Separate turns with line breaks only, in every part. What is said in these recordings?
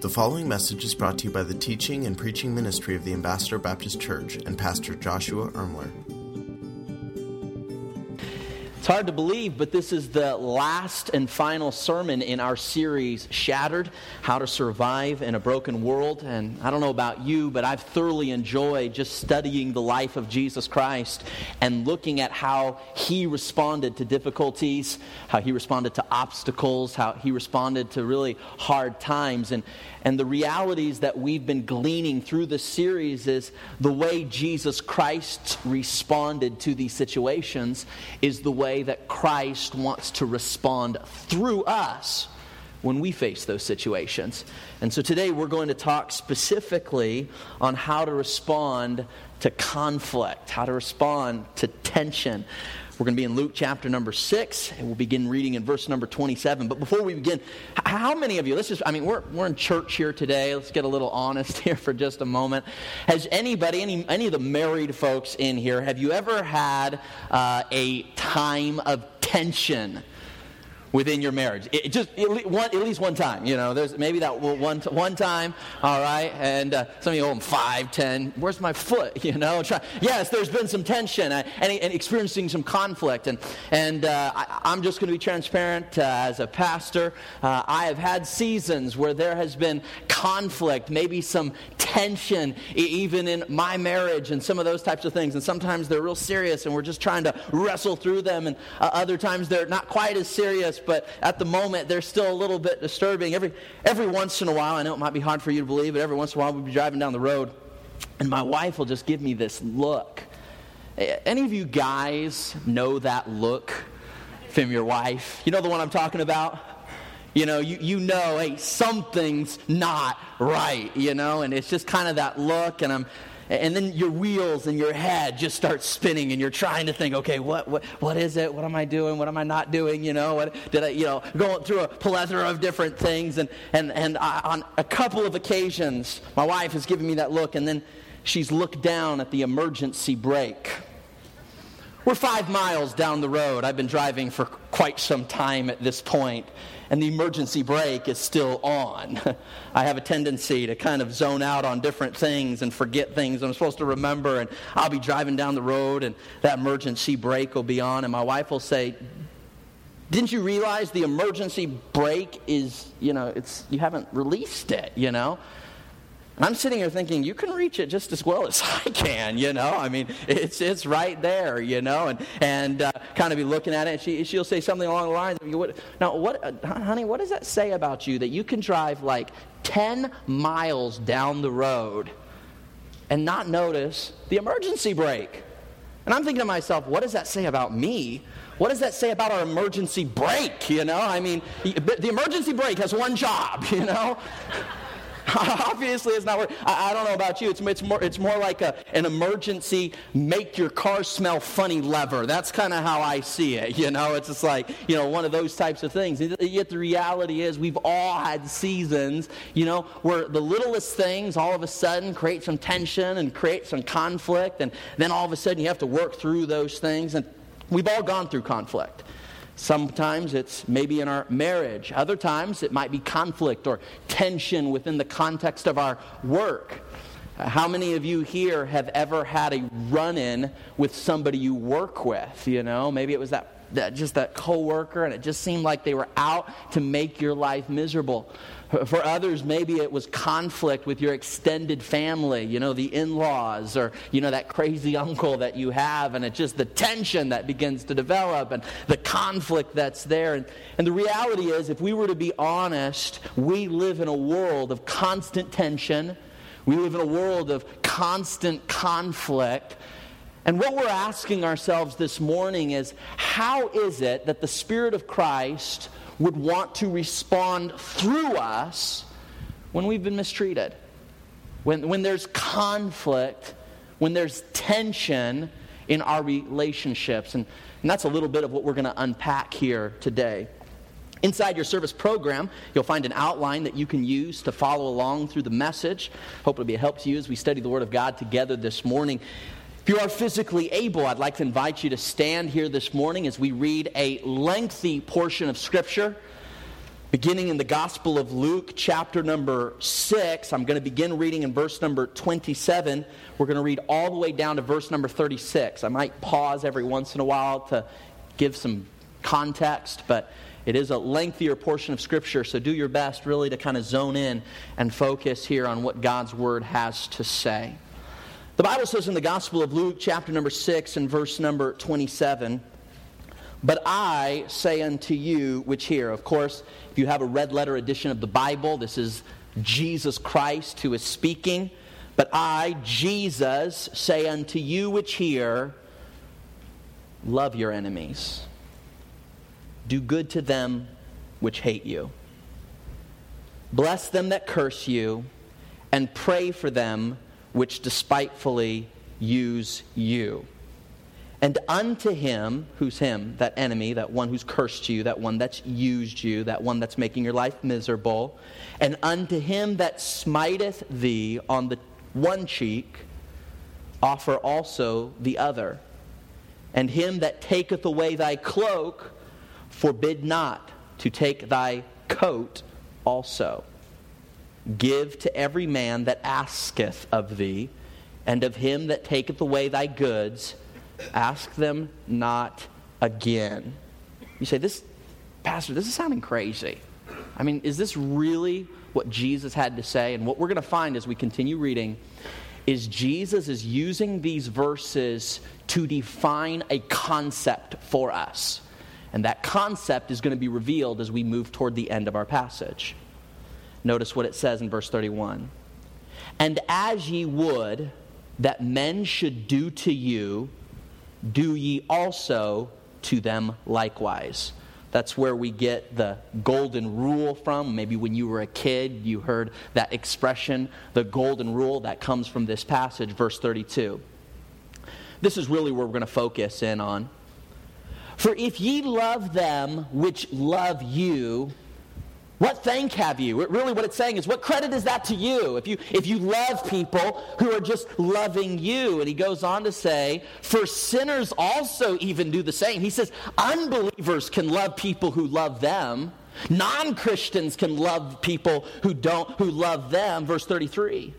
The following message is brought to you by the teaching and preaching ministry of the Ambassador Baptist Church and Pastor Joshua Ermler.
It's hard to believe, but this is the last and final sermon in our series, Shattered How to Survive in a Broken World. And I don't know about you, but I've thoroughly enjoyed just studying the life of Jesus Christ and looking at how he responded to difficulties, how he responded to obstacles, how he responded to really hard times. And, and the realities that we've been gleaning through this series is the way Jesus Christ responded to these situations is the way that Christ wants to respond through us when we face those situations. And so today we're going to talk specifically on how to respond to conflict, how to respond to tension. We're going to be in Luke chapter number 6, and we'll begin reading in verse number 27. But before we begin, how many of you, let's just, I mean, we're, we're in church here today. Let's get a little honest here for just a moment. Has anybody, any, any of the married folks in here, have you ever had uh, a time of tension? Within your marriage. It, just at least, one, at least one time, you know. There's maybe that one one time, all right. And uh, some of you hold them five, ten. Where's my foot? You know. Try, yes, there's been some tension and, and, experiencing some conflict, and and uh, I, am just going to be transparent uh, as a pastor. Uh, I have had seasons where there has been conflict, maybe some tension, even in my marriage, and some of those types of things. And sometimes they're real serious, and we're just trying to wrestle through them. And uh, other times they're not quite as serious but at the moment they're still a little bit disturbing. Every, every once in a while, I know it might be hard for you to believe, but every once in a while we'll be driving down the road and my wife will just give me this look. Any of you guys know that look from your wife? You know the one I'm talking about? You know, you, you know, hey, something's not right, you know, and it's just kind of that look, and I'm and then your wheels and your head just start spinning and you're trying to think okay what, what, what is it? What am i doing? What am i not doing? You know what did i you know going through a plethora of different things and and and I, on a couple of occasions my wife has given me that look and then she's looked down at the emergency brake. We're five miles down the road. I've been driving for quite some time at this point and the emergency brake is still on. I have a tendency to kind of zone out on different things and forget things I'm supposed to remember. And I'll be driving down the road and that emergency brake will be on, and my wife will say, didn't you realize the emergency brake is, you know, it's you haven't released it, you know? I'm sitting here thinking, you can reach it just as well as I can, you know? I mean, it's, it's right there, you know? And, and uh, kind of be looking at it, and she, she'll say something along the lines of, you, what, now, what, uh, honey, what does that say about you that you can drive like 10 miles down the road and not notice the emergency brake? And I'm thinking to myself, what does that say about me? What does that say about our emergency brake? You know, I mean, the emergency brake has one job, you know? Obviously, it's not working. I, I, don't know about you. It's, it's, more, it's more like a, an emergency make your car smell funny lever. That's kind of how I see it. You know, it's just like, you know, one of those types of things. Yet the reality is we've all had seasons, you know, where the littlest things all of a sudden create some tension and create some conflict. And then all of a sudden you have to work through those things. And we've all gone through conflict. Sometimes it's maybe in our marriage. Other times it might be conflict or tension within the context of our work. Uh, how many of you here have ever had a run in with somebody you work with? You know, maybe it was that that just that coworker and it just seemed like they were out to make your life miserable for others maybe it was conflict with your extended family you know the in-laws or you know that crazy uncle that you have and it's just the tension that begins to develop and the conflict that's there. And, and the reality is if we were to be honest we live in a world of constant tension. We live in a world of constant conflict. And what we're asking ourselves this morning is how is it that the Spirit of Christ would want to respond through us when we've been mistreated? When, when there's conflict, when there's tension in our relationships. And, and that's a little bit of what we're going to unpack here today. Inside your service program, you'll find an outline that you can use to follow along through the message. Hope it'll be a help to you as we study the Word of God together this morning. If you are physically able, I'd like to invite you to stand here this morning as we read a lengthy portion of Scripture. Beginning in the Gospel of Luke, chapter number 6, I'm going to begin reading in verse number 27. We're going to read all the way down to verse number 36. I might pause every once in a while to give some context, but it is a lengthier portion of Scripture, so do your best really to kind of zone in and focus here on what God's Word has to say. The Bible says in the Gospel of Luke, chapter number 6, and verse number 27, But I say unto you which hear. Of course, if you have a red letter edition of the Bible, this is Jesus Christ who is speaking. But I, Jesus, say unto you which hear, love your enemies. Do good to them which hate you. Bless them that curse you, and pray for them which despitefully use you. And unto him, who's him, that enemy, that one who's cursed you, that one that's used you, that one that's making your life miserable, and unto him that smiteth thee on the one cheek, offer also the other. And him that taketh away thy cloak, Forbid not to take thy coat also. Give to every man that asketh of thee, and of him that taketh away thy goods, ask them not again. You say, This, Pastor, this is sounding crazy. I mean, is this really what Jesus had to say? And what we're going to find as we continue reading is Jesus is using these verses to define a concept for us. And that concept is going to be revealed as we move toward the end of our passage. Notice what it says in verse 31. And as ye would that men should do to you, do ye also to them likewise. That's where we get the golden rule from. Maybe when you were a kid, you heard that expression, the golden rule, that comes from this passage, verse 32. This is really where we're going to focus in on. For if ye love them which love you, what thank have you? Really, what it's saying is, what credit is that to you? If you if you love people who are just loving you, and he goes on to say, for sinners also even do the same. He says, unbelievers can love people who love them. Non-Christians can love people who don't who love them. Verse 33.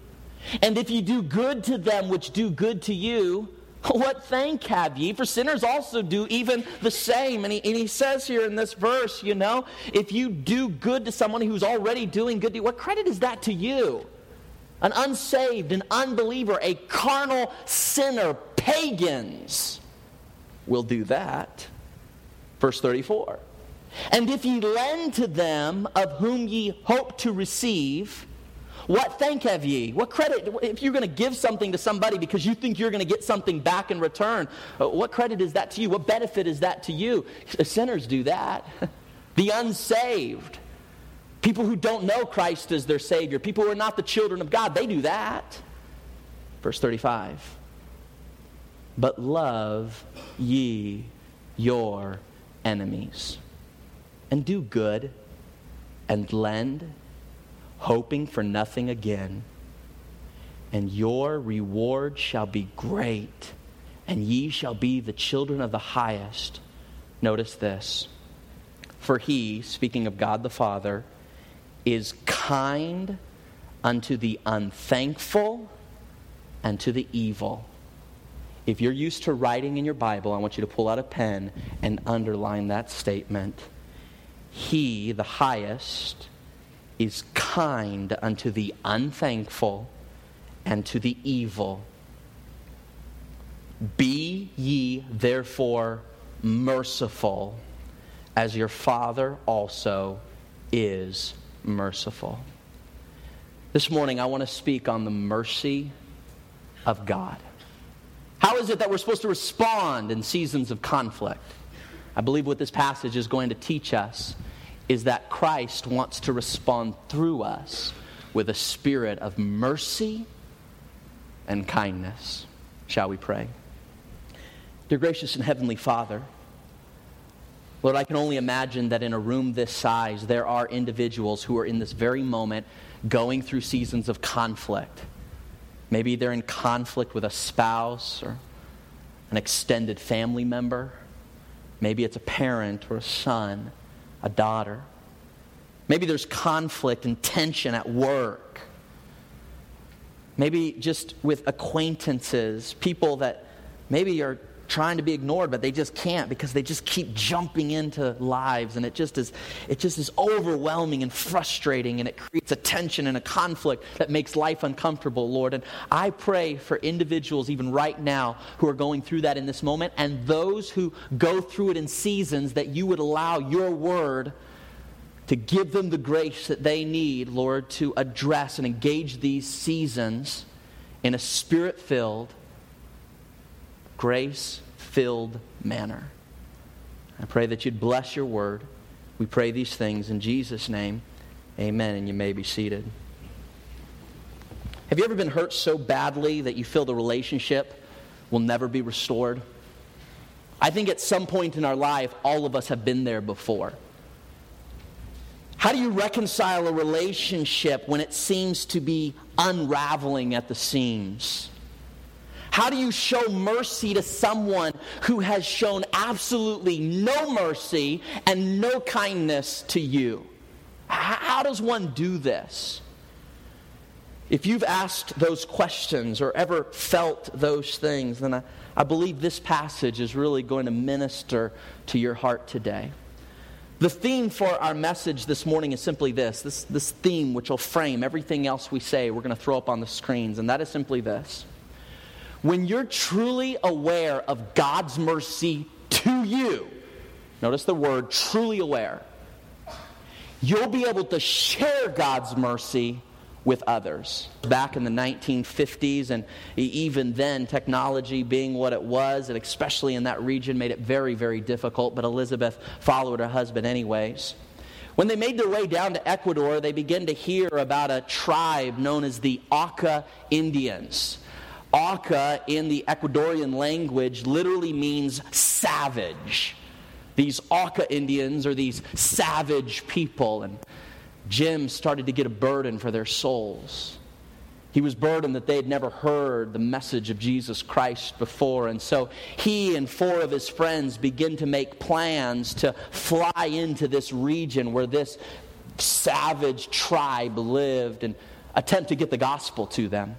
And if you do good to them which do good to you, what thank have ye? For sinners also do even the same. And he, and he says here in this verse, you know, if you do good to someone who's already doing good to you, what credit is that to you? An unsaved, an unbeliever, a carnal sinner, pagans will do that. Verse 34. And if ye lend to them of whom ye hope to receive, what thank have ye? What credit, if you're going to give something to somebody because you think you're going to get something back in return, uh, what credit is that to you? What benefit is that to you? Sinners do that. the unsaved, people who don't know Christ as their Savior, people who are not the children of God, they do that. Verse 35. But love ye your enemies, and do good, and lend hoping for nothing again. And your reward shall be great, and ye shall be the children of the highest. Notice this. For he, speaking of God the Father, is kind unto the unthankful and to the evil. If you're used to writing in your Bible, I want you to pull out a pen and underline that statement. He, the highest, is kind unto the unthankful and to the evil. Be ye therefore merciful, as your Father also is merciful. This morning, I want to speak on the mercy of God. How is it that we're supposed to respond in seasons of conflict? I believe what this passage is going to teach us is that Christ wants to respond through us with a spirit of mercy and kindness. Shall we pray? Dear gracious and heavenly Father, Lord, I can only imagine that in a room this size, there are individuals who are in this very moment going through seasons of conflict. Maybe they're in conflict with a spouse or an extended family member. Maybe it's a parent or a son a daughter. Maybe there's conflict and tension at work. Maybe just with acquaintances, people that maybe are trying to be ignored but they just can't because they just keep jumping into lives and it just is it just is overwhelming and frustrating and it creates a tension and a conflict that makes life uncomfortable lord. And i pray for individuals even right now who are going through that in this moment and those who go through it in seasons that you would allow your word to give them the grace that they need, Lord, to address and engage these seasons in a spirit filled, grace filled manner. I pray that you'd bless your word. We pray these things in Jesus' name. Amen. And you may be seated. Have you ever been hurt so badly that you feel the relationship will never be restored? I think at some point in our life, all of us have been there before. How do you reconcile a relationship when it seems to be unraveling at the seams? How do you show mercy to someone who has shown absolutely no mercy and no kindness to you? How does one do this? If you've asked those questions or ever felt those things, then I, I believe this passage is really going to minister to your heart today. The theme for our message this morning is simply this this, this theme, which will frame everything else we say, we're going to throw up on the screens, and that is simply this. When you're truly aware of God's mercy to you, notice the word truly aware, you'll be able to share God's mercy with others. Back in the 1950s, and even then, technology being what it was, and especially in that region, made it very, very difficult. But Elizabeth followed her husband anyways. When they made their way down to Ecuador, they began to hear about a tribe known as the Auca Indians. Auca in the Ecuadorian language literally means savage. These Auca Indians are these savage people. And Jim started to get a burden for their souls. He was burdened that they had never heard the message of Jesus Christ before. And so he and four of his friends begin to make plans to fly into this region where this savage tribe lived and attempt to get the gospel to them.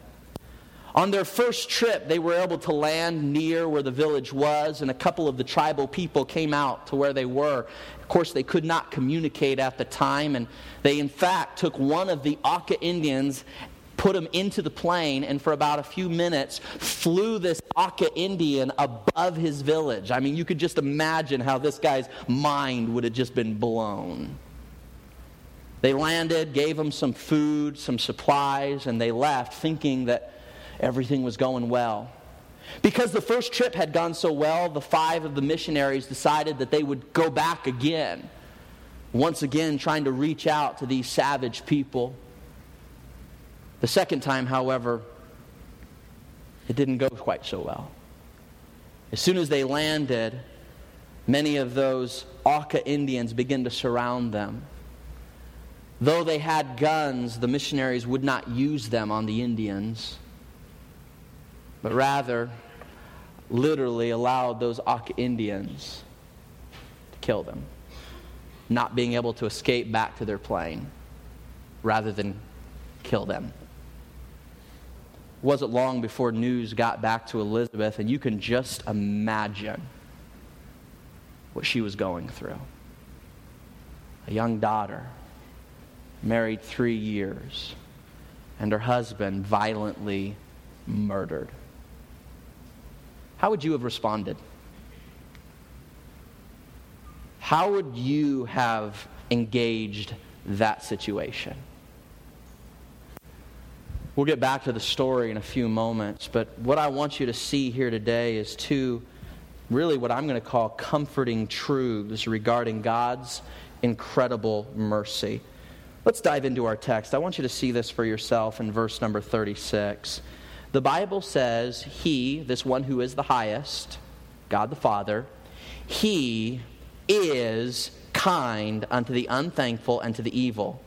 On their first trip, they were able to land near where the village was, and a couple of the tribal people came out to where they were. Of course, they could not communicate at the time, and they, in fact, took one of the Auca Indians, put him into the plane, and for about a few minutes flew this Auca Indian above his village. I mean, you could just imagine how this guy's mind would have just been blown. They landed, gave him some food, some supplies, and they left thinking that everything was going well. Because the first trip had gone so well, the five of the missionaries decided that they would go back again. Once again, trying to reach out to these savage people. The second time, however, it didn't go quite so well. As soon as they landed, many of those Auca Indians began to surround them. Though they had guns, the missionaries would not use them on the Indians but rather literally allowed those Auca Indians to kill them, not being able to escape back to their plane rather than kill them. It wasn't long before news got back to Elizabeth, and you can just imagine what she was going through. A young daughter, married three years, and her husband violently murdered. How would you have responded? How would you have engaged that situation? We'll get back to the story in a few moments, but what I want you to see here today is two, really what I'm going to call comforting truths regarding God's incredible mercy. Let's dive into our text. I want you to see this for yourself in verse number 36. The Bible says, He, this one who is the highest, God the Father, He is kind unto the unthankful and to the evil.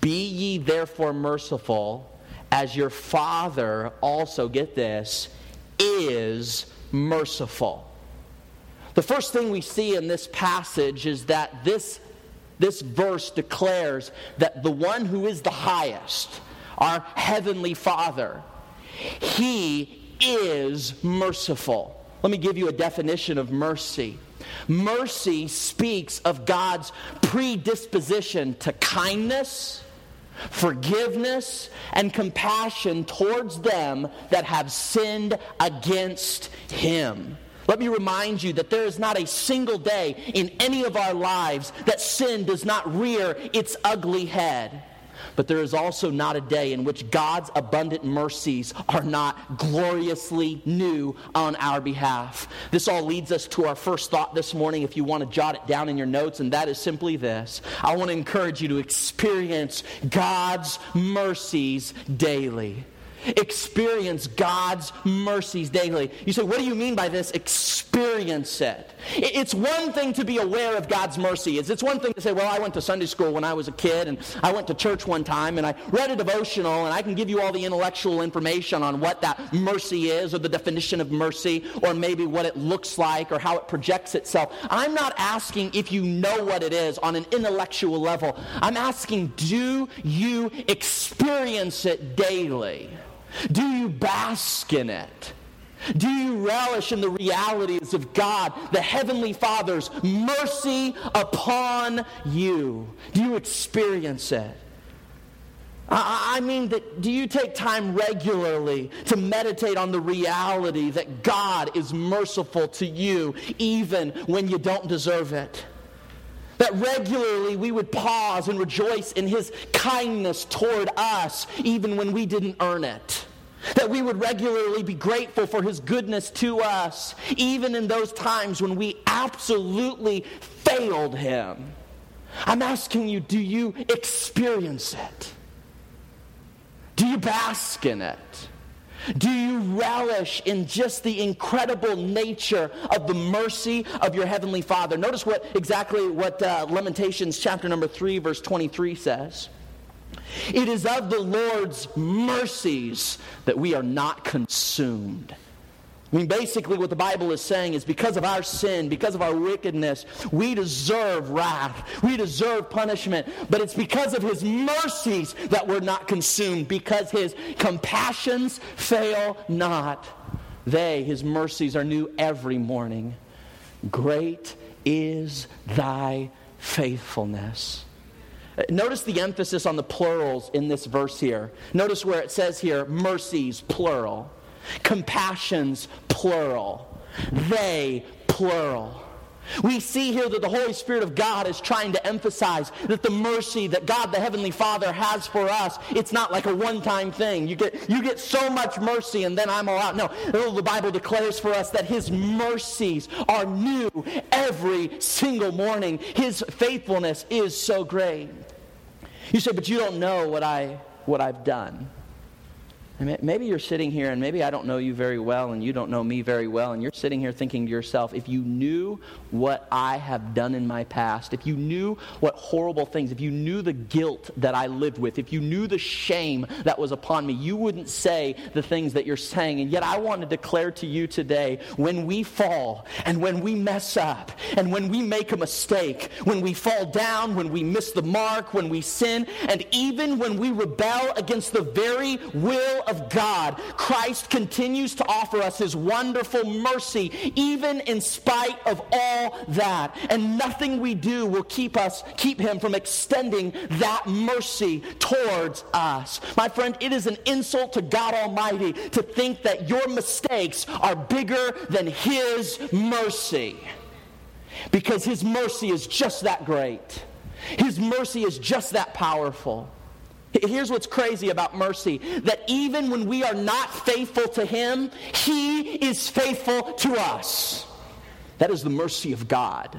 Be ye therefore merciful, as your Father also, get this, is merciful. The first thing we see in this passage is that this this verse declares that the one who is the highest, our heavenly Father, he is merciful. Let me give you a definition of mercy. Mercy speaks of God's predisposition to kindness, forgiveness, and compassion towards them that have sinned against Him. Let me remind you that there is not a single day in any of our lives that sin does not rear its ugly head. But there is also not a day in which God's abundant mercies are not gloriously new on our behalf. This all leads us to our first thought this morning, if you want to jot it down in your notes, and that is simply this. I want to encourage you to experience God's mercies daily experience God's mercies daily. You say, what do you mean by this? Experience it. It's one thing to be aware of God's mercy. It's one thing to say, well, I went to Sunday school when I was a kid, and I went to church one time, and I read a devotional, and I can give you all the intellectual information on what that mercy is, or the definition of mercy, or maybe what it looks like, or how it projects itself. I'm not asking if you know what it is on an intellectual level. I'm asking, do you experience it daily? Do you bask in it? Do you relish in the realities of God, the Heavenly Father's mercy upon you? Do you experience it? I mean, that do you take time regularly to meditate on the reality that God is merciful to you even when you don't deserve it? That regularly we would pause and rejoice in his kindness toward us, even when we didn't earn it. That we would regularly be grateful for his goodness to us, even in those times when we absolutely failed him. I'm asking you, do you experience it? Do you bask in it? Do you relish in just the incredible nature of the mercy of your heavenly Father? Notice what exactly what uh, Lamentations chapter number 3 verse 23 says. It is of the Lord's mercies that we are not consumed. I mean, basically, what the Bible is saying is because of our sin, because of our wickedness, we deserve wrath. We deserve punishment. But it's because of His mercies that we're not consumed, because His compassions fail not. They, His mercies, are new every morning. Great is thy faithfulness. Uh, notice the emphasis on the plurals in this verse here. Notice where it says here, mercies, plural. Compassions, plural. They, plural. We see here that the Holy Spirit of God is trying to emphasize that the mercy that God the Heavenly Father has for us, it's not like a one-time thing. You get, you get so much mercy and then I'm all out. No, oh, the Bible declares for us that His mercies are new every single morning. His faithfulness is so great. You say, but you don't know what, I, what I've done. Maybe you're sitting here and maybe I don't know you very well and you don't know me very well, and you're sitting here thinking to yourself, if you knew what I have done in my past, if you knew what horrible things, if you knew the guilt that I lived with, if you knew the shame that was upon me, you wouldn't say the things that you're saying. And yet I want to declare to you today when we fall and when we mess up and when we make a mistake, when we fall down, when we miss the mark, when we sin, and even when we rebel against the very will of God, Christ continues to offer us his wonderful mercy, even in spite of all that. And nothing we do will keep us, keep him from extending that mercy towards us. My friend, it is an insult to God Almighty to think that your mistakes are bigger than his mercy. Because his mercy is just that great. His mercy is just that powerful. Here's what's crazy about mercy that even when we are not faithful to Him, He is faithful to us. That is the mercy of God.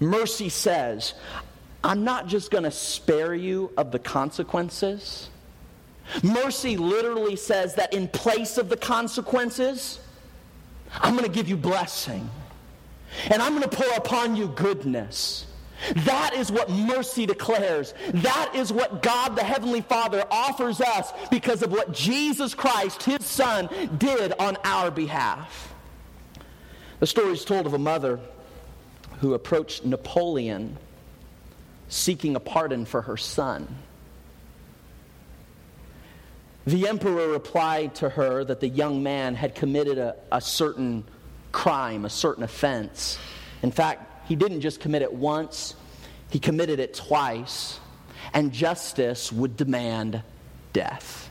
Mercy says, I'm not just going to spare you of the consequences. Mercy literally says that in place of the consequences, I'm going to give you blessing. And I'm going to pour upon you goodness. That is what mercy declares. That is what God the Heavenly Father offers us because of what Jesus Christ, His Son, did on our behalf. The story is told of a mother who approached Napoleon seeking a pardon for her son. The emperor replied to her that the young man had committed a, a certain crime, a certain offense. In fact, he didn't just commit it once, he committed it twice, and justice would demand death.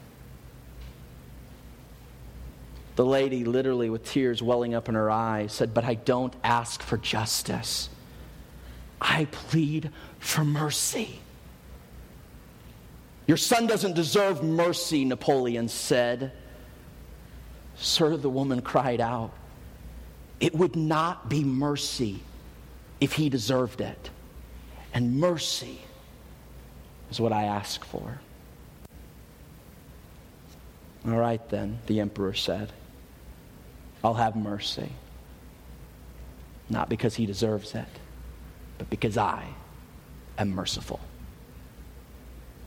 The lady, literally with tears welling up in her eyes, said, But I don't ask for justice. I plead for mercy. Your son doesn't deserve mercy, Napoleon said. Sir, the woman cried out, It would not be mercy if he deserved it. And mercy is what I ask for. All right, then, the emperor said, I'll have mercy. Not because he deserves it, but because I am merciful.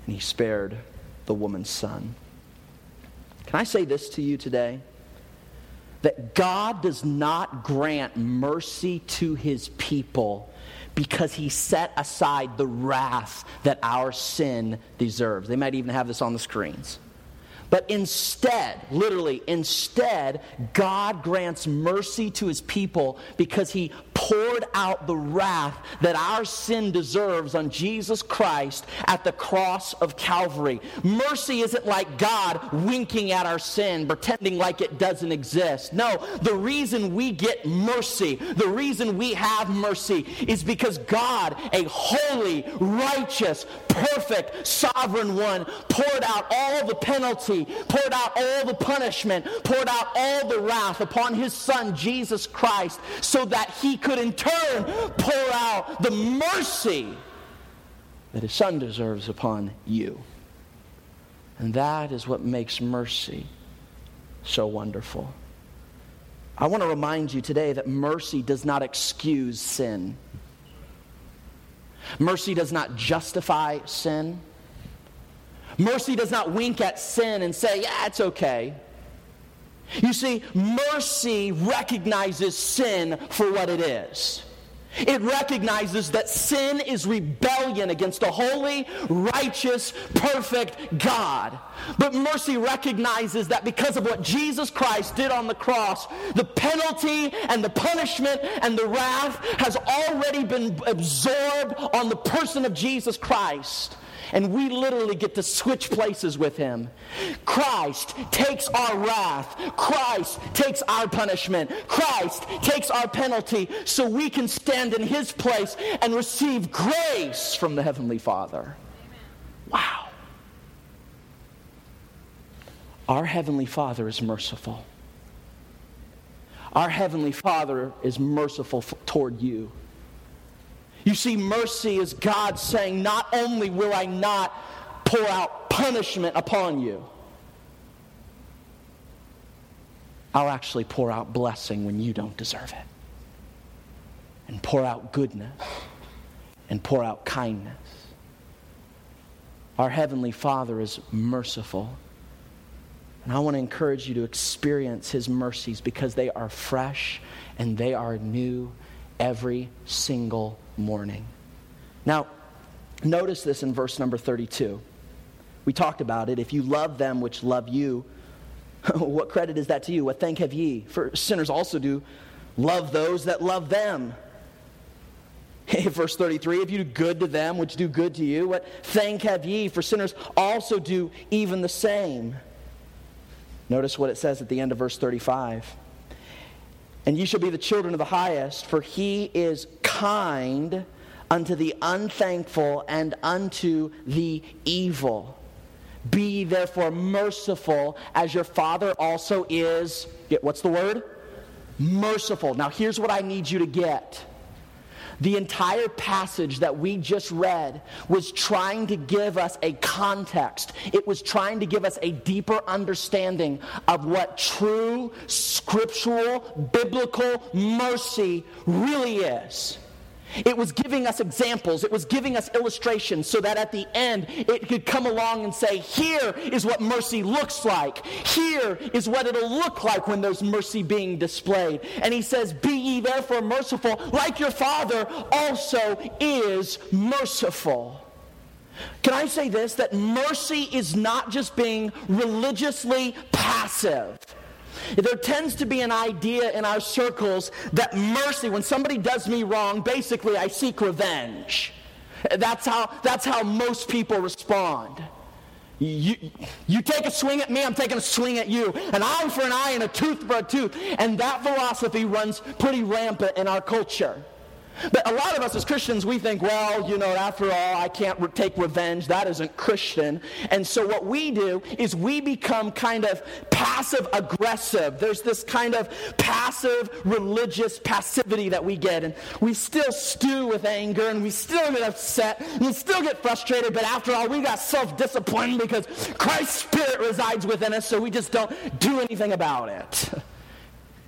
And he spared the woman's son. Can I say this to you today? That God does not grant mercy to his people because he set aside the wrath that our sin deserves. They might even have this on the screens. But instead, literally, instead, God grants mercy to his people because he poured out the wrath that our sin deserves on Jesus Christ at the cross of Calvary. Mercy isn't like God winking at our sin, pretending like it doesn't exist. No, the reason we get mercy, the reason we have mercy, is because God, a holy, righteous, perfect, sovereign one, poured out all the penalty, poured out all the punishment, poured out all the wrath upon his son, Jesus Christ, so that he could in turn pour out the mercy that his son deserves upon you. And that is what makes mercy so wonderful. I want to remind you today that mercy does not excuse sin. Mercy does not justify sin. Mercy does not wink at sin and say, yeah, it's okay. You see, mercy recognizes sin for what it is. It recognizes that sin is rebellion against a holy, righteous, perfect God. But mercy recognizes that because of what Jesus Christ did on the cross, the penalty and the punishment and the wrath has already been absorbed on the person of Jesus Christ and we literally get to switch places with him. Christ takes our wrath, Christ takes our punishment, Christ takes our penalty so we can stand in his place and receive grace from the Heavenly Father. Wow. Our Heavenly Father is merciful. Our Heavenly Father is merciful toward you. You see, mercy is God saying, Not only will I not pour out punishment upon you, I'll actually pour out blessing when you don't deserve it, and pour out goodness, and pour out kindness. Our Heavenly Father is merciful. And I want to encourage you to experience His mercies because they are fresh and they are new every single morning. Now, notice this in verse number 32. We talked about it. If you love them which love you, what credit is that to you? What thank have ye? For sinners also do love those that love them. Verse 33 If you do good to them which do good to you, what thank have ye? For sinners also do even the same. Notice what it says at the end of verse 35. And ye shall be the children of the highest, for he is kind unto the unthankful and unto the evil. Be therefore merciful as your Father also is. What's the word? Merciful. Now, here's what I need you to get. The entire passage that we just read was trying to give us a context. It was trying to give us a deeper understanding of what true scriptural biblical mercy really is. It was giving us examples, it was giving us illustrations so that at the end it could come along and say, Here is what mercy looks like. Here is what it'll look like when there's mercy being displayed. And he says, Be ye therefore merciful, like your Father also is merciful. Can I say this? That mercy is not just being religiously passive. There tends to be an idea in our circles that mercy, when somebody does me wrong, basically I seek revenge. That's how, that's how most people respond. You, you take a swing at me, I'm taking a swing at you. An eye for an eye and a tooth for a tooth. And that philosophy runs pretty rampant in our culture. But a lot of us as Christians, we think, well, you know, after all, I can't re- take revenge. That isn't Christian. And so what we do is we become kind of passive aggressive. There's this kind of passive religious passivity that we get. And we still stew with anger and we still get upset and we still get frustrated. But after all, we got self discipline because Christ's Spirit resides within us, so we just don't do anything about it.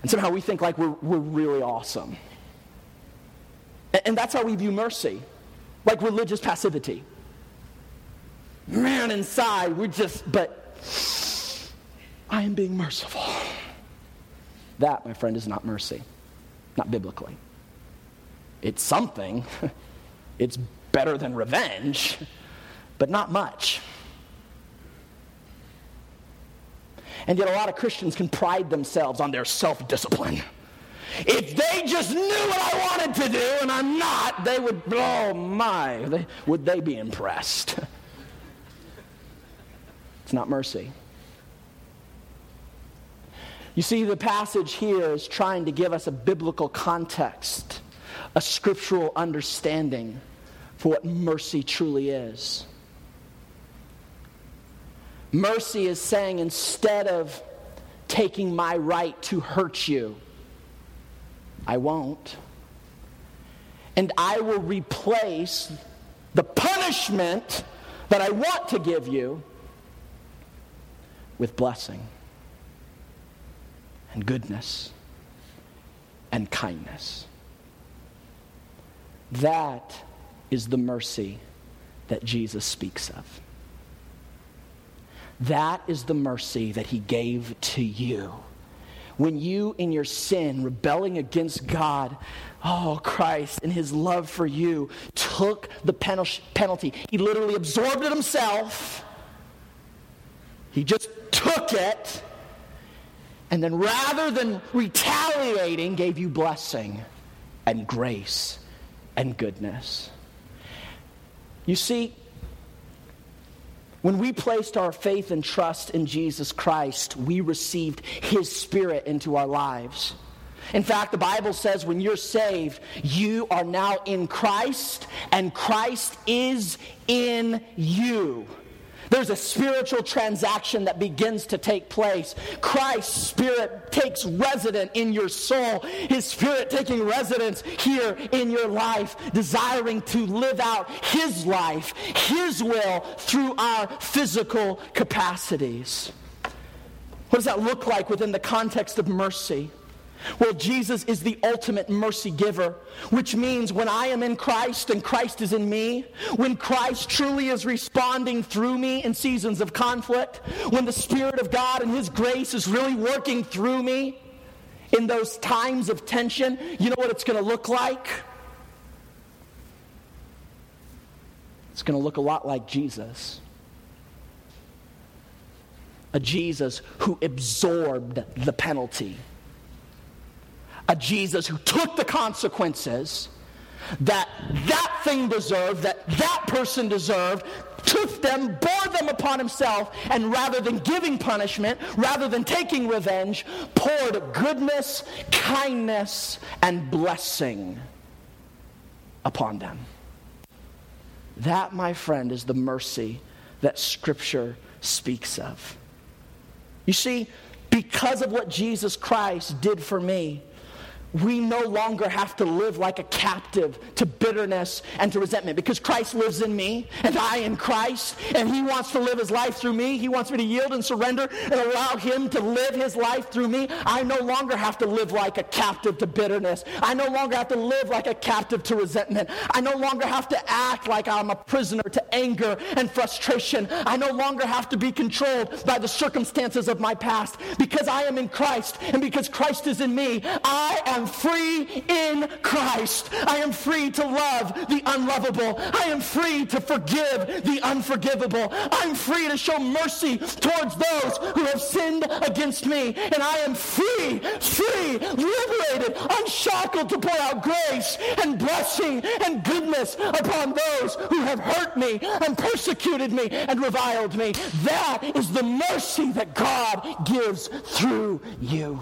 And somehow we think like we're, we're really awesome. And that's how we view mercy, like religious passivity. Man, inside, we're just, but I am being merciful. That, my friend, is not mercy, not biblically. It's something, it's better than revenge, but not much. And yet, a lot of Christians can pride themselves on their self discipline. If they just knew what I wanted to do and I'm not, they would, oh my, they, would they be impressed? it's not mercy. You see, the passage here is trying to give us a biblical context, a scriptural understanding for what mercy truly is. Mercy is saying instead of taking my right to hurt you, I won't. And I will replace the punishment that I want to give you with blessing and goodness and kindness. That is the mercy that Jesus speaks of. That is the mercy that he gave to you when you, in your sin, rebelling against God, oh, Christ, in his love for you, took the penalty. He literally absorbed it himself. He just took it. And then rather than retaliating, gave you blessing and grace and goodness. You see, when we placed our faith and trust in Jesus Christ, we received His Spirit into our lives. In fact, the Bible says when you're saved, you are now in Christ, and Christ is in you. There's a spiritual transaction that begins to take place. Christ's Spirit takes residence in your soul, His Spirit taking residence here in your life, desiring to live out His life, His will through our physical capacities. What does that look like within the context of mercy? Well, Jesus is the ultimate mercy giver, which means when I am in Christ and Christ is in me, when Christ truly is responding through me in seasons of conflict, when the Spirit of God and His grace is really working through me in those times of tension, you know what it's going to look like? It's going to look a lot like Jesus. A Jesus who absorbed the penalty a Jesus who took the consequences that that thing deserved, that that person deserved, took them, bore them upon himself, and rather than giving punishment, rather than taking revenge, poured goodness, kindness, and blessing upon them. That, my friend, is the mercy that Scripture speaks of. You see, because of what Jesus Christ did for me, we no longer have to live like a captive to bitterness and to resentment because Christ lives in me and I in Christ and he wants to live his life through me. He wants me to yield and surrender and allow him to live his life through me. I no longer have to live like a captive to bitterness. I no longer have to live like a captive to resentment. I no longer have to act like I'm a prisoner to anger and frustration. I no longer have to be controlled by the circumstances of my past because I am in Christ and because Christ is in me. I am am free in Christ. I am free to love the unlovable. I am free to forgive the unforgivable. I'm free to show mercy towards those who have sinned against me. And I am free, free, liberated, unshackled to pour out grace and blessing and goodness upon those who have hurt me and persecuted me and reviled me. That is the mercy that God gives through you.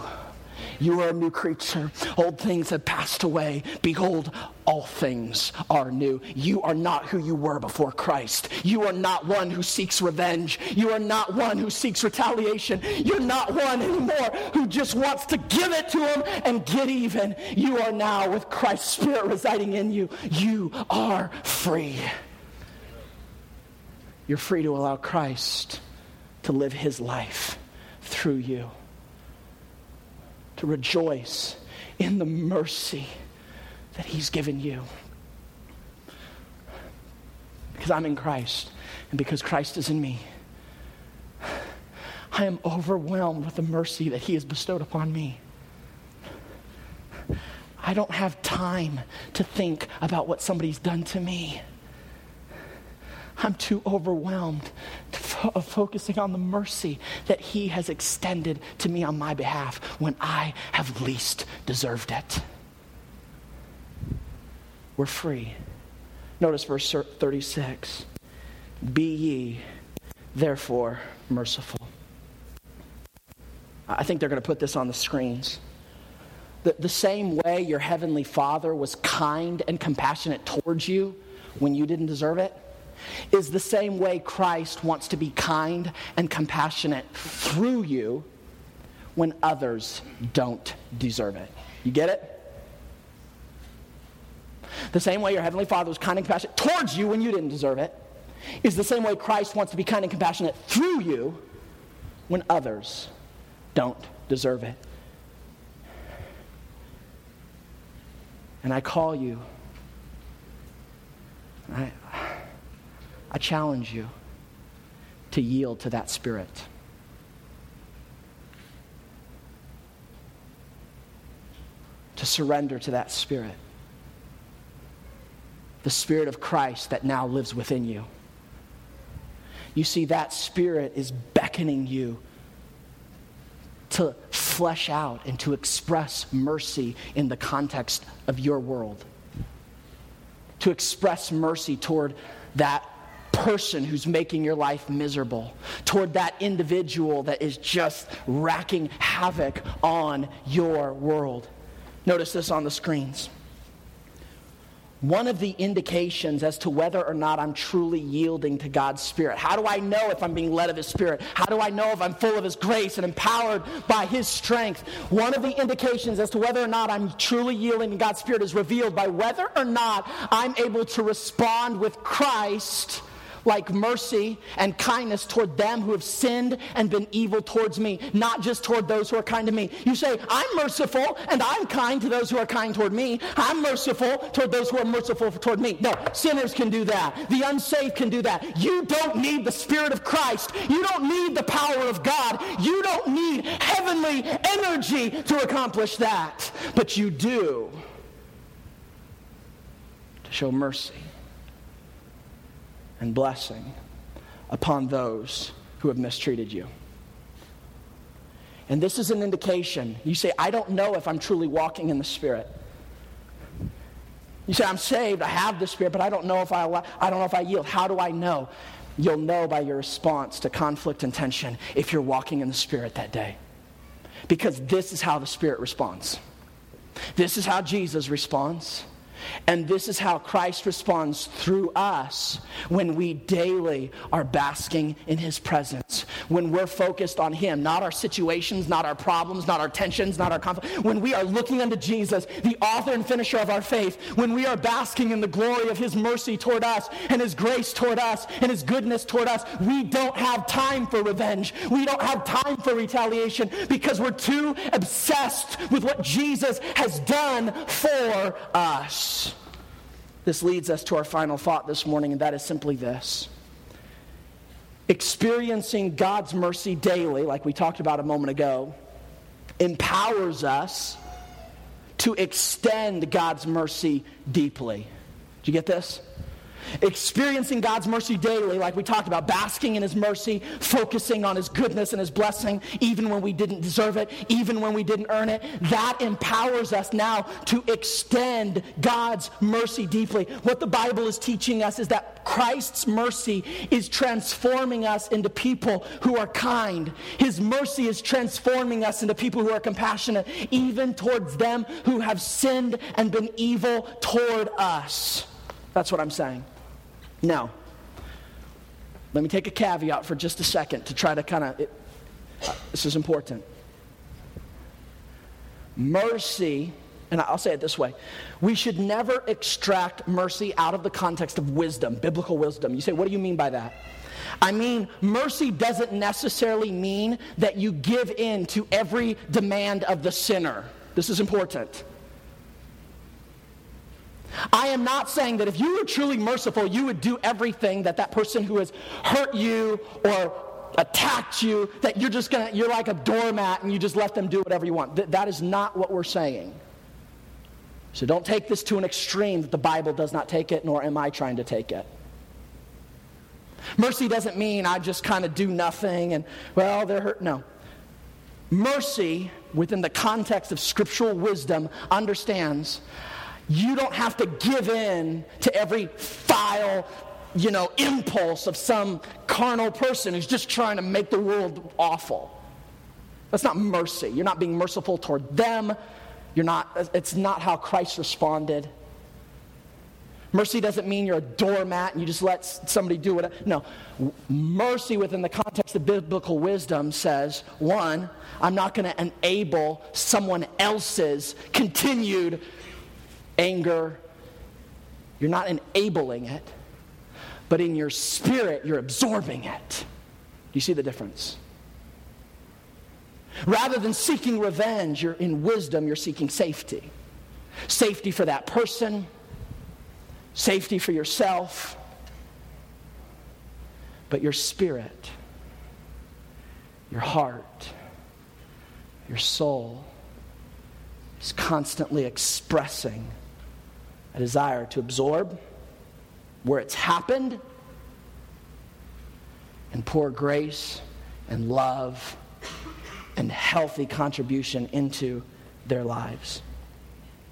You are a new creature. Old things have passed away. Behold, all things are new. You are not who you were before Christ. You are not one who seeks revenge. You are not one who seeks retaliation. You're not one anymore who just wants to give it to him and get even. You are now with Christ's Spirit residing in you. You are free. You're free to allow Christ to live his life through you to rejoice in the mercy that He's given you. Because I'm in Christ, and because Christ is in me, I am overwhelmed with the mercy that He has bestowed upon me. I don't have time to think about what somebody's done to me. I'm too overwhelmed of focusing on the mercy that He has extended to me on my behalf when I have least deserved it. We're free. Notice verse 36 Be ye therefore merciful. I think they're going to put this on the screens. The, the same way your heavenly Father was kind and compassionate towards you when you didn't deserve it is the same way Christ wants to be kind and compassionate through you when others don't deserve it. You get it? The same way your Heavenly Father was kind and compassionate towards you when you didn't deserve it is the same way Christ wants to be kind and compassionate through you when others don't deserve it. And I call you, I, I challenge you to yield to that spirit. To surrender to that spirit. The spirit of Christ that now lives within you. You see, that spirit is beckoning you to flesh out and to express mercy in the context of your world. To express mercy toward that person who's making your life miserable, toward that individual that is just racking havoc on your world. Notice this on the screens. One of the indications as to whether or not I'm truly yielding to God's Spirit. How do I know if I'm being led of His Spirit? How do I know if I'm full of His grace and empowered by His strength? One of the indications as to whether or not I'm truly yielding to God's Spirit is revealed by whether or not I'm able to respond with Christ like mercy and kindness toward them who have sinned and been evil towards me, not just toward those who are kind to me. You say, I'm merciful and I'm kind to those who are kind toward me. I'm merciful toward those who are merciful toward me. No, sinners can do that. The unsaved can do that. You don't need the Spirit of Christ. You don't need the power of God. You don't need heavenly energy to accomplish that. But you do to show mercy and blessing upon those who have mistreated you. And this is an indication. You say, I don't know if I'm truly walking in the Spirit. You say, I'm saved, I have the Spirit, but I don't know if I, I don't know if I yield. How do I know? You'll know by your response to conflict and tension if you're walking in the Spirit that day. Because this is how the Spirit responds. This is how Jesus responds. And this is how Christ responds through us when we daily are basking in his presence. When we're focused on him, not our situations, not our problems, not our tensions, not our conflict. When we are looking unto Jesus, the author and finisher of our faith, when we are basking in the glory of his mercy toward us and his grace toward us and his goodness toward us, we don't have time for revenge. We don't have time for retaliation because we're too obsessed with what Jesus has done for us. This leads us to our final thought this morning, and that is simply this. Experiencing God's mercy daily, like we talked about a moment ago, empowers us to extend God's mercy deeply. Do you get this? Experiencing God's mercy daily, like we talked about, basking in His mercy, focusing on His goodness and His blessing, even when we didn't deserve it, even when we didn't earn it, that empowers us now to extend God's mercy deeply. What the Bible is teaching us is that Christ's mercy is transforming us into people who are kind. His mercy is transforming us into people who are compassionate, even towards them who have sinned and been evil toward us. That's what I'm saying. Now, let me take a caveat for just a second to try to kind of. Uh, this is important. Mercy, and I'll say it this way we should never extract mercy out of the context of wisdom, biblical wisdom. You say, what do you mean by that? I mean, mercy doesn't necessarily mean that you give in to every demand of the sinner. This is important. I am not saying that if you were truly merciful, you would do everything that that person who has hurt you or attacked you, that you're just gonna, you're like a doormat and you just let them do whatever you want. Th- that is not what we're saying. So don't take this to an extreme that the Bible does not take it, nor am I trying to take it. Mercy doesn't mean I just kind of do nothing and, well, they're hurt. No. Mercy, within the context of scriptural wisdom, understands you don't have to give in to every vile, you know, impulse of some carnal person who's just trying to make the world awful. That's not mercy. You're not being merciful toward them. You're not, it's not how Christ responded. Mercy doesn't mean you're a doormat and you just let somebody do it. No. Mercy within the context of biblical wisdom says, one, I'm not going to enable someone else's continued anger. You're not enabling it, but in your spirit, you're absorbing it. Do you see the difference? Rather than seeking revenge, you're in wisdom, you're seeking safety. Safety for that person, safety for yourself, but your spirit, your heart, your soul is constantly expressing a desire to absorb where it's happened and pour grace and love and healthy contribution into their lives.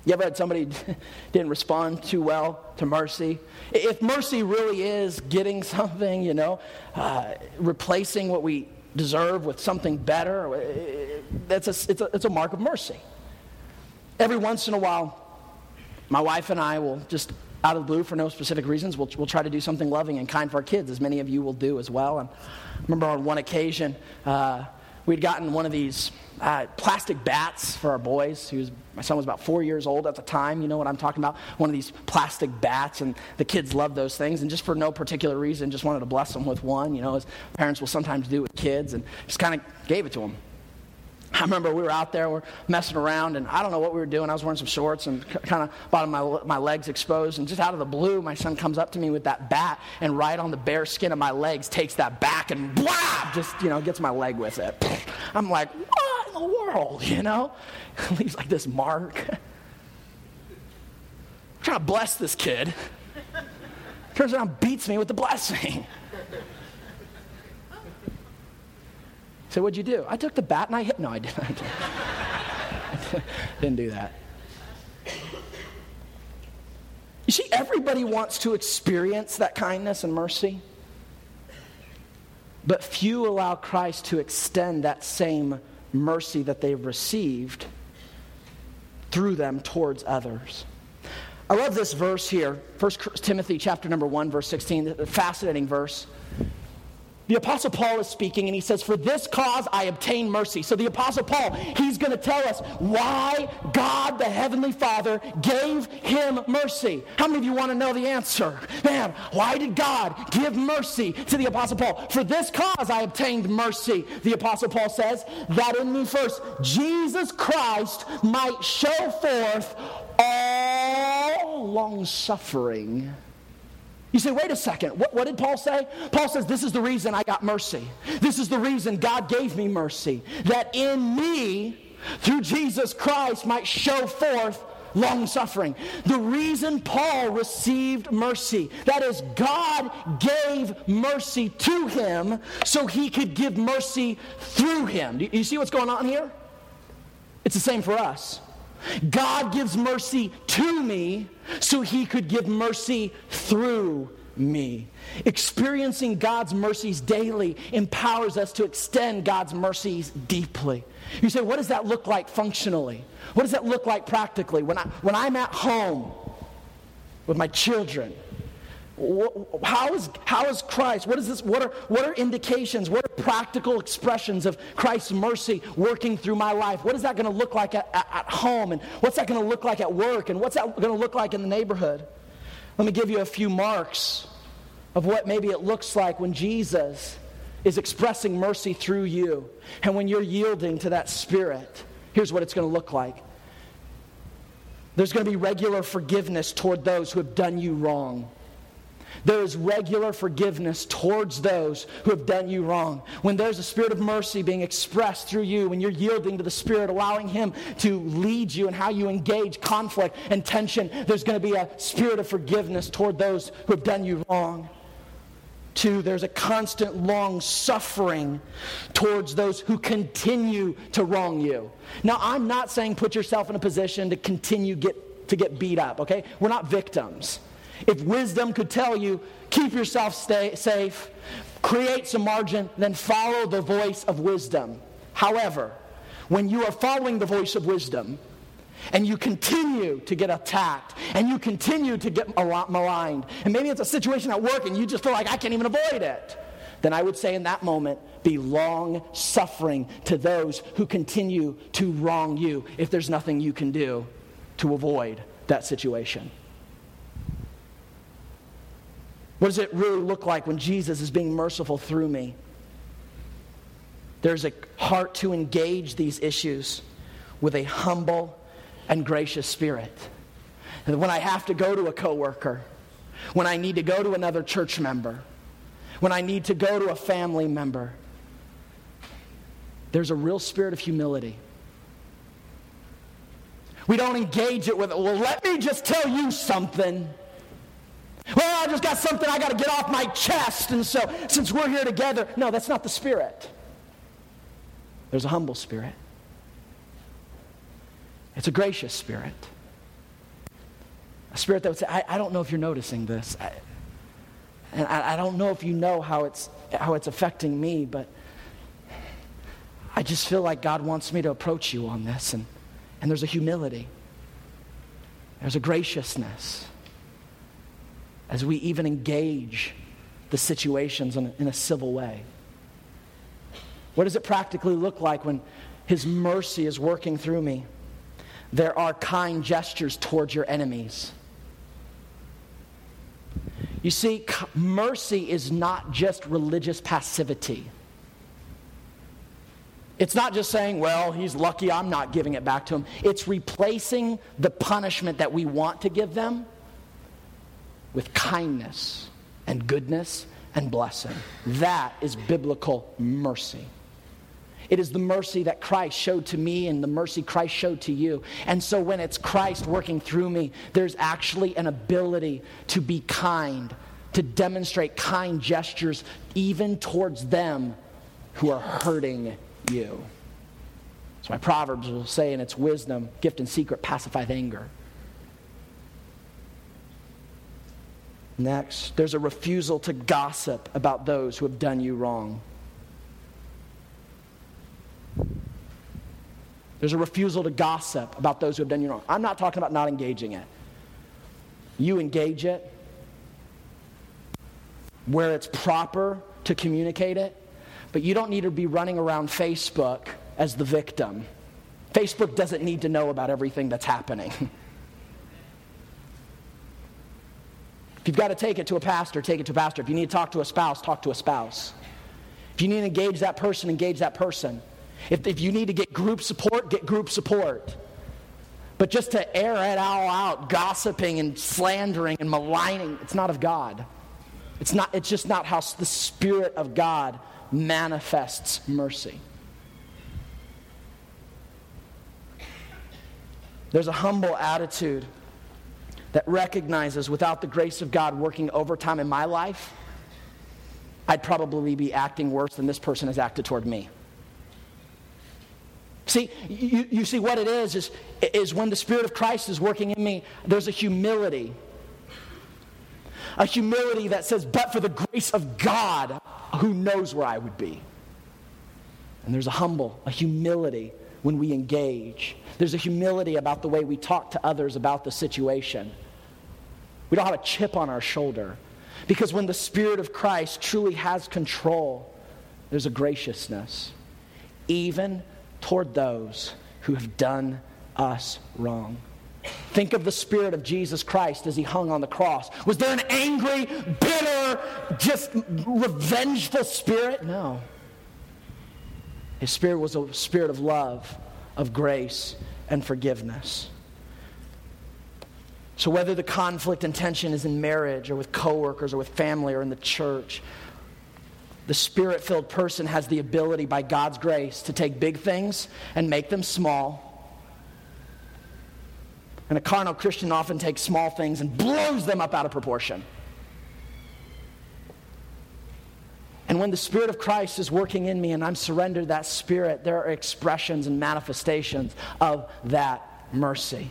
You ever had somebody didn't respond too well to mercy? If mercy really is getting something, you know, uh, replacing what we deserve with something better, uh, that's a, it's, a, it's a mark of mercy. Every once in a while, my wife and I will just out of the blue for no specific reasons, we'll, we'll try to do something loving and kind for our kids, as many of you will do as well. And I remember on one occasion, uh, we'd gotten one of these uh, plastic bats for our boys. Was, my son was about four years old at the time. You know what I'm talking about? One of these plastic bats, and the kids love those things. And just for no particular reason, just wanted to bless them with one. You know, as parents will sometimes do with kids, and just kind of gave it to them. I remember we were out there, we're messing around, and I don't know what we were doing. I was wearing some shorts and kind of bottom my, my legs exposed. And just out of the blue, my son comes up to me with that bat, and right on the bare skin of my legs, takes that back and blah, just, you know, gets my leg with it. I'm like, what in the world, you know? Leaves like this mark. Trying to bless this kid. Turns around, beats me with the blessing. So what'd you do? I took the bat and I hit. No, I didn't. Didn't do that. You see, everybody wants to experience that kindness and mercy, but few allow Christ to extend that same mercy that they've received through them towards others. I love this verse here, 1 Timothy chapter number 1, verse 16, a fascinating verse. The Apostle Paul is speaking and he says, For this cause I obtain mercy. So the Apostle Paul, he's going to tell us why God the Heavenly Father gave him mercy. How many of you want to know the answer? Man, why did God give mercy to the Apostle Paul? For this cause I obtained mercy, the Apostle Paul says, that in me first Jesus Christ might show forth all long suffering you say, wait a second, what, what, did Paul say? Paul says, This is the reason I got mercy. This is the reason God gave me mercy. That in me, through Jesus Christ, might show forth long suffering. The reason Paul received mercy, that is, God gave mercy to him so he could give mercy through him. Do you see what's going on here? It's the same for us. God gives mercy to me so he could give mercy through me. Experiencing God's mercies daily empowers us to extend God's mercies deeply. You say, what does that look like functionally? What does that look like practically? When, I, when I'm at home with my children, how is, how is Christ? What is this? What are, what are indications? What are practical expressions of Christ's mercy working through my life? What is that going to look like at, at, at home? And what's that going to look like at work? And what's that going to look like in the neighborhood? Let me give you a few marks of what maybe it looks like when Jesus is expressing mercy through you. And when you're yielding to that spirit, here's what it's going to look like. There's going to be regular forgiveness toward those who have done you wrong. There is regular forgiveness towards those who have done you wrong. When there's a spirit of mercy being expressed through you, when you're yielding to the Spirit, allowing Him to lead you and how you engage conflict and tension, there's going to be a spirit of forgiveness toward those who have done you wrong. Two, there's a constant long suffering towards those who continue to wrong you. Now, I'm not saying put yourself in a position to continue get, to get beat up, okay? We're not victims. If wisdom could tell you, keep yourself stay, safe, create some margin, then follow the voice of wisdom. However, when you are following the voice of wisdom, and you continue to get attacked and you continue to get maligned, and maybe it's a situation at work and you just feel like I can't even avoid it, then I would say in that moment, be long suffering to those who continue to wrong you if there's nothing you can do to avoid that situation. What does it really look like when Jesus is being merciful through me? There's a heart to engage these issues with a humble and gracious spirit. And when I have to go to a coworker, when I need to go to another church member, when I need to go to a family member, there's a real spirit of humility. We don't engage it with, well, let me just tell you something. Well, I just got something I got to get off my chest, and so since we're here together, no, that's not the spirit. There's a humble spirit, it's a gracious spirit. A spirit that would say, I, I don't know if you're noticing this. I, and I, I don't know if you know how it's, how it's affecting me, but I just feel like God wants me to approach you on this. And, and there's a humility, there's a graciousness as we even engage the situations in a, in a civil way. What does it practically look like when His mercy is working through me? There are kind gestures towards your enemies. You see, mercy is not just religious passivity. It's not just saying, well, he's lucky I'm not giving it back to him. It's replacing the punishment that we want to give them with kindness and goodness and blessing. That is biblical mercy. It is the mercy that Christ showed to me and the mercy Christ showed to you. And so when it's Christ working through me, there's actually an ability to be kind, to demonstrate kind gestures even towards them who are hurting you. That's why Proverbs will say in its wisdom, gift and secret pacifieth anger. Next, there's a refusal to gossip about those who have done you wrong. There's a refusal to gossip about those who have done you wrong. I'm not talking about not engaging it. you engage it where it's proper to communicate it, but you don't need to be running around Facebook as the victim. Facebook doesn't need to know about everything that's happening. you've got to take it to a pastor, take it to a pastor. If you need to talk to a spouse, talk to a spouse. If you need to engage that person, engage that person. If, if you need to get group support, get group support. But just to air it all out, gossiping and slandering and maligning, it's not of God. It's, not, it's just not how the Spirit of God manifests mercy. There's a humble attitude that recognizes without the grace of God working overtime in my life, I'd probably be acting worse than this person has acted toward me. See, you, you see what it is, is, is when the Spirit of Christ is working in me, there's a humility. A humility that says, but for the grace of God, who knows where I would be. And there's a humble, a humility when we engage. There's a humility about the way we talk to others about the situation. We don't have a chip on our shoulder. Because when the Spirit of Christ truly has control, there's a graciousness, even toward those who have done us wrong. Think of the Spirit of Jesus Christ as he hung on the cross. Was there an angry, bitter, just revengeful spirit? No. His spirit was a spirit of love, of grace, and forgiveness. So, whether the conflict and tension is in marriage or with coworkers or with family or in the church, the spirit filled person has the ability, by God's grace, to take big things and make them small. And a carnal Christian often takes small things and blows them up out of proportion. And when the Spirit of Christ is working in me and I'm surrendered that Spirit, there are expressions and manifestations of that mercy.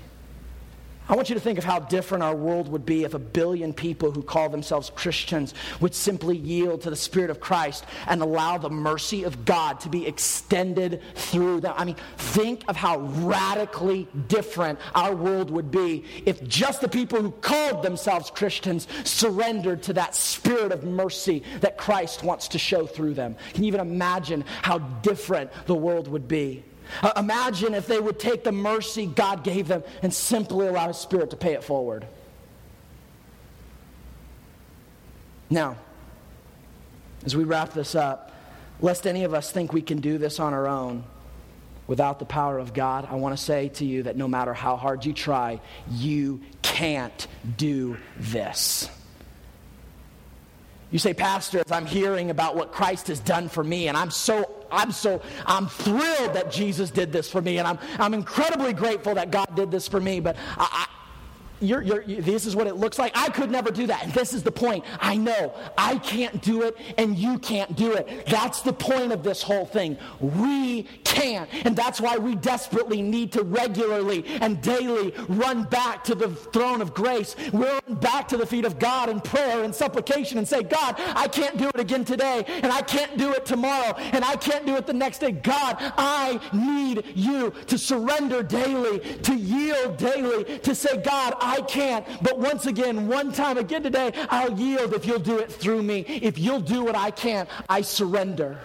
I want you to think of how different our world would be if a billion people who call themselves Christians would simply yield to the Spirit of Christ and allow the mercy of God to be extended through them. I mean, think of how radically different our world would be if just the people who called themselves Christians surrendered to that Spirit of mercy that Christ wants to show through them. Can you even imagine how different the world would be? Uh, imagine if they would take the mercy God gave them and simply allow His Spirit to pay it forward. Now, as we wrap this up, lest any of us think we can do this on our own without the power of God, I want to say to you that no matter how hard you try, you can't do this. You say, Pastor, as I'm hearing about what Christ has done for me, and I'm so, I'm so, I'm thrilled that Jesus did this for me, and I'm, I'm incredibly grateful that God did this for me, but I, you're, you're, you, this is what it looks like. I could never do that. And this is the point. I know I can't do it and you can't do it. That's the point of this whole thing. We can't. And that's why we desperately need to regularly and daily run back to the throne of grace. We run back to the feet of God in prayer and supplication and say, God, I can't do it again today and I can't do it tomorrow and I can't do it the next day. God, I need you to surrender daily, to yield daily, to say, God, can't. But once again, one time again today, I'll yield if you'll do it through me. If you'll do what I can't, I surrender.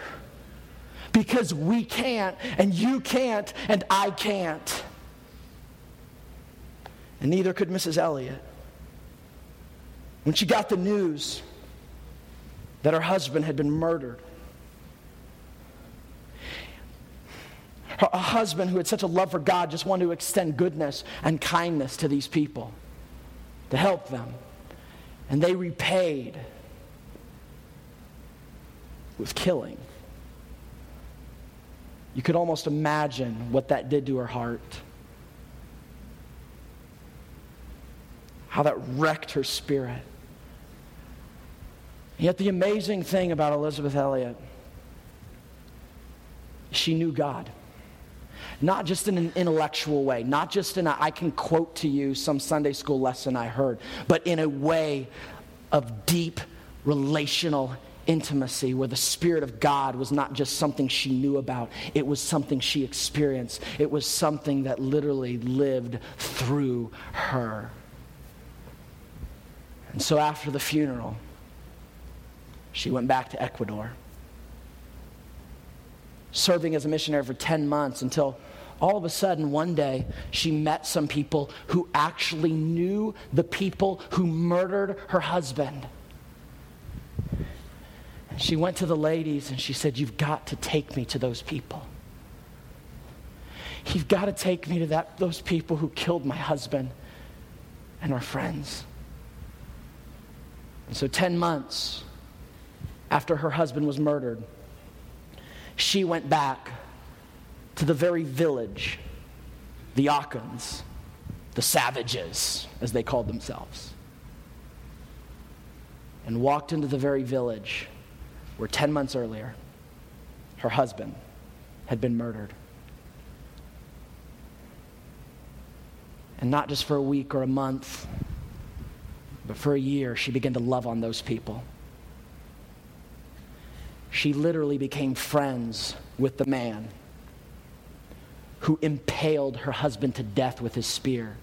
Because we can't, and you can't, and I can't. And neither could Mrs. Elliot. When she got the news that her husband had been murdered, a husband who had such a love for God just wanted to extend goodness and kindness to these people to help them. And they repaid with killing. You could almost imagine what that did to her heart. How that wrecked her spirit. Yet the amazing thing about Elisabeth Elliot, she knew God not just in an intellectual way, not just in a, I can quote to you some Sunday school lesson I heard, but in a way of deep relational intimacy where the Spirit of God was not just something she knew about, it was something she experienced. It was something that literally lived through her. And so after the funeral, she went back to Ecuador, serving as a missionary for 10 months until all of a sudden one day she met some people who actually knew the people who murdered her husband. And she went to the ladies and she said, You've got to take me to those people. You've got to take me to that, those people who killed my husband and our friends. And so, 10 months after her husband was murdered, she went back to the very village, the Aucas, the savages, as they called themselves, and walked into the very village where 10 months earlier her husband had been murdered. And not just for a week or a month, but for a year, she began to love on those people. She literally became friends with the man who impaled her husband to death with his spear.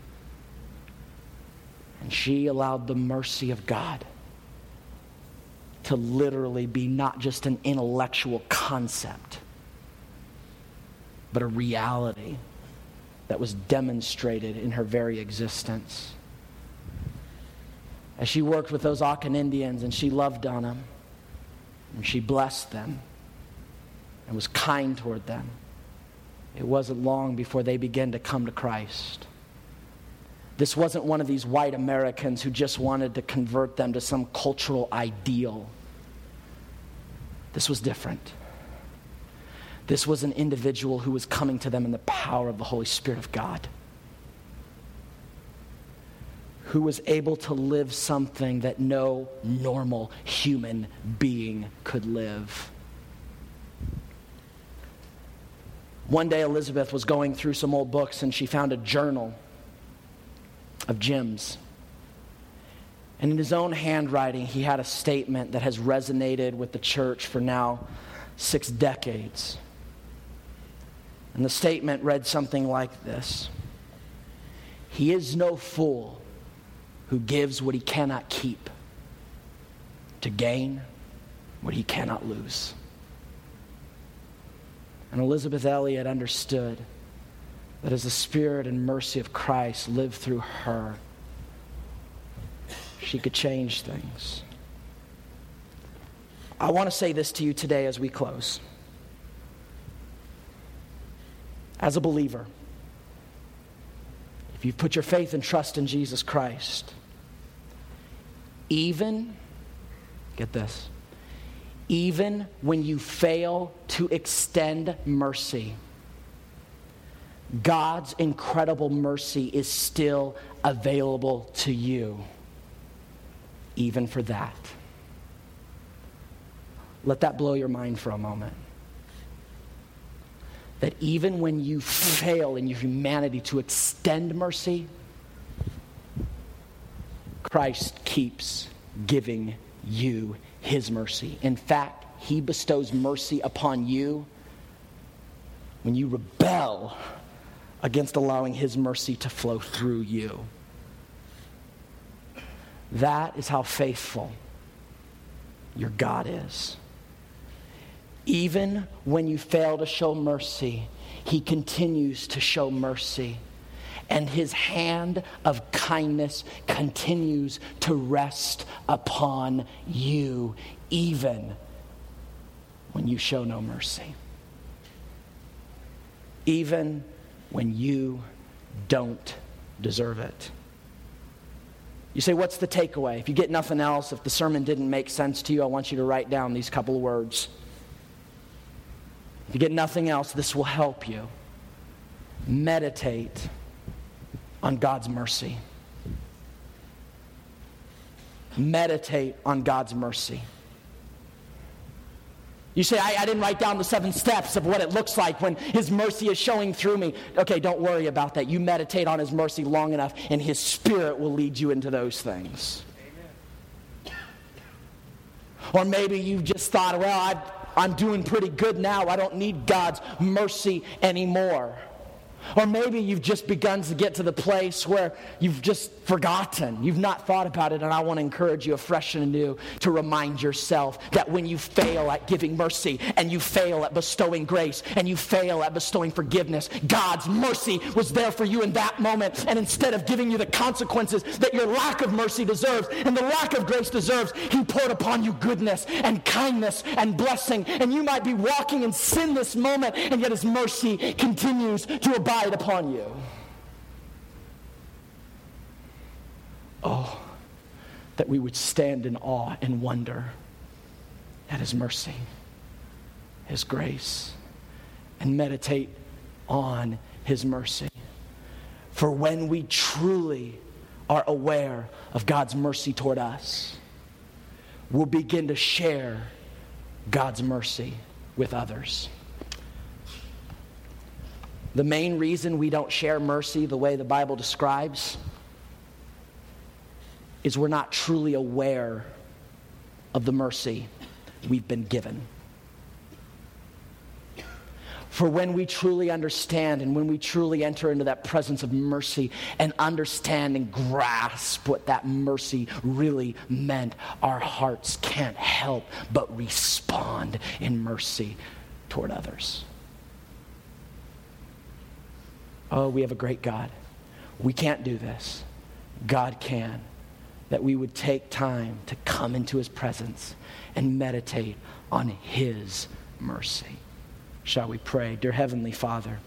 And she allowed the mercy of God to literally be not just an intellectual concept, but a reality that was demonstrated in her very existence. As she worked with those Auca Indians and she loved on them, and she blessed them and was kind toward them, it wasn't long before they began to come to Christ. This wasn't one of these white Americans who just wanted to convert them to some cultural ideal. This was different. This was an individual who was coming to them in the power of the Holy Spirit of God, who was able to live something that no normal human being could live. One day, Elisabeth was going through some old books and she found a journal of Jim's. And in his own handwriting, he had a statement that has resonated with the church for now six decades. And the statement read something like this He is no fool who gives what he cannot keep to gain what he cannot lose. And Elisabeth Elliot understood that as the Spirit and mercy of Christ lived through her, she could change things. I want to say this to you today as we close. as a believer, if you've put your faith and trust in Jesus Christ, even, get this, even when you fail to extend mercy, God's incredible mercy is still available to you, even for that. Let that blow your mind for a moment that even when you fail in your humanity to extend mercy, Christ keeps giving you his mercy. In fact, he bestows mercy upon you when you rebel against allowing his mercy to flow through you. That is how faithful your God is. Even when you fail to show mercy, he continues to show mercy. And his hand of kindness continues to rest upon you, even when you show no mercy. Even when you don't deserve it. You say, What's the takeaway? If you get nothing else, if the sermon didn't make sense to you, I want you to write down these couple of words. If you get nothing else, this will help you. Meditate on God's mercy. Meditate on God's mercy. You say, I, I, didn't write down the seven steps of what it looks like when His mercy is showing through me. Okay, don't worry about that. You meditate on His mercy long enough, and His Spirit will lead you into those things. Amen. Or maybe you've just thought, well, i I'm doing pretty good now. I don't need God's mercy anymore. Or maybe you've just begun to get to the place where you've just forgotten. You've not thought about it, and I want to encourage you afresh and anew to remind yourself that when you fail at giving mercy, and you fail at bestowing grace, and you fail at bestowing forgiveness, God's mercy was there for you in that moment. And instead of giving you the consequences that your lack of mercy deserves and the lack of grace deserves, He poured upon you goodness and kindness and blessing. And you might be walking in sin this moment, and yet His mercy continues to abide abide upon you. Oh, that we would stand in awe and wonder at His mercy, His grace, and meditate on His mercy. For when we truly are aware of God's mercy toward us, we'll begin to share God's mercy with others. The main reason we don't share mercy the way the Bible describes is we're not truly aware of the mercy we've been given. For when we truly understand and when we truly enter into that presence of mercy and understand and grasp what that mercy really meant, our hearts can't help but respond in mercy toward others. Oh, we have a great God. We can't do this. God can. That we would take time to come into his presence and meditate on his mercy. Shall we pray? Dear Heavenly Father,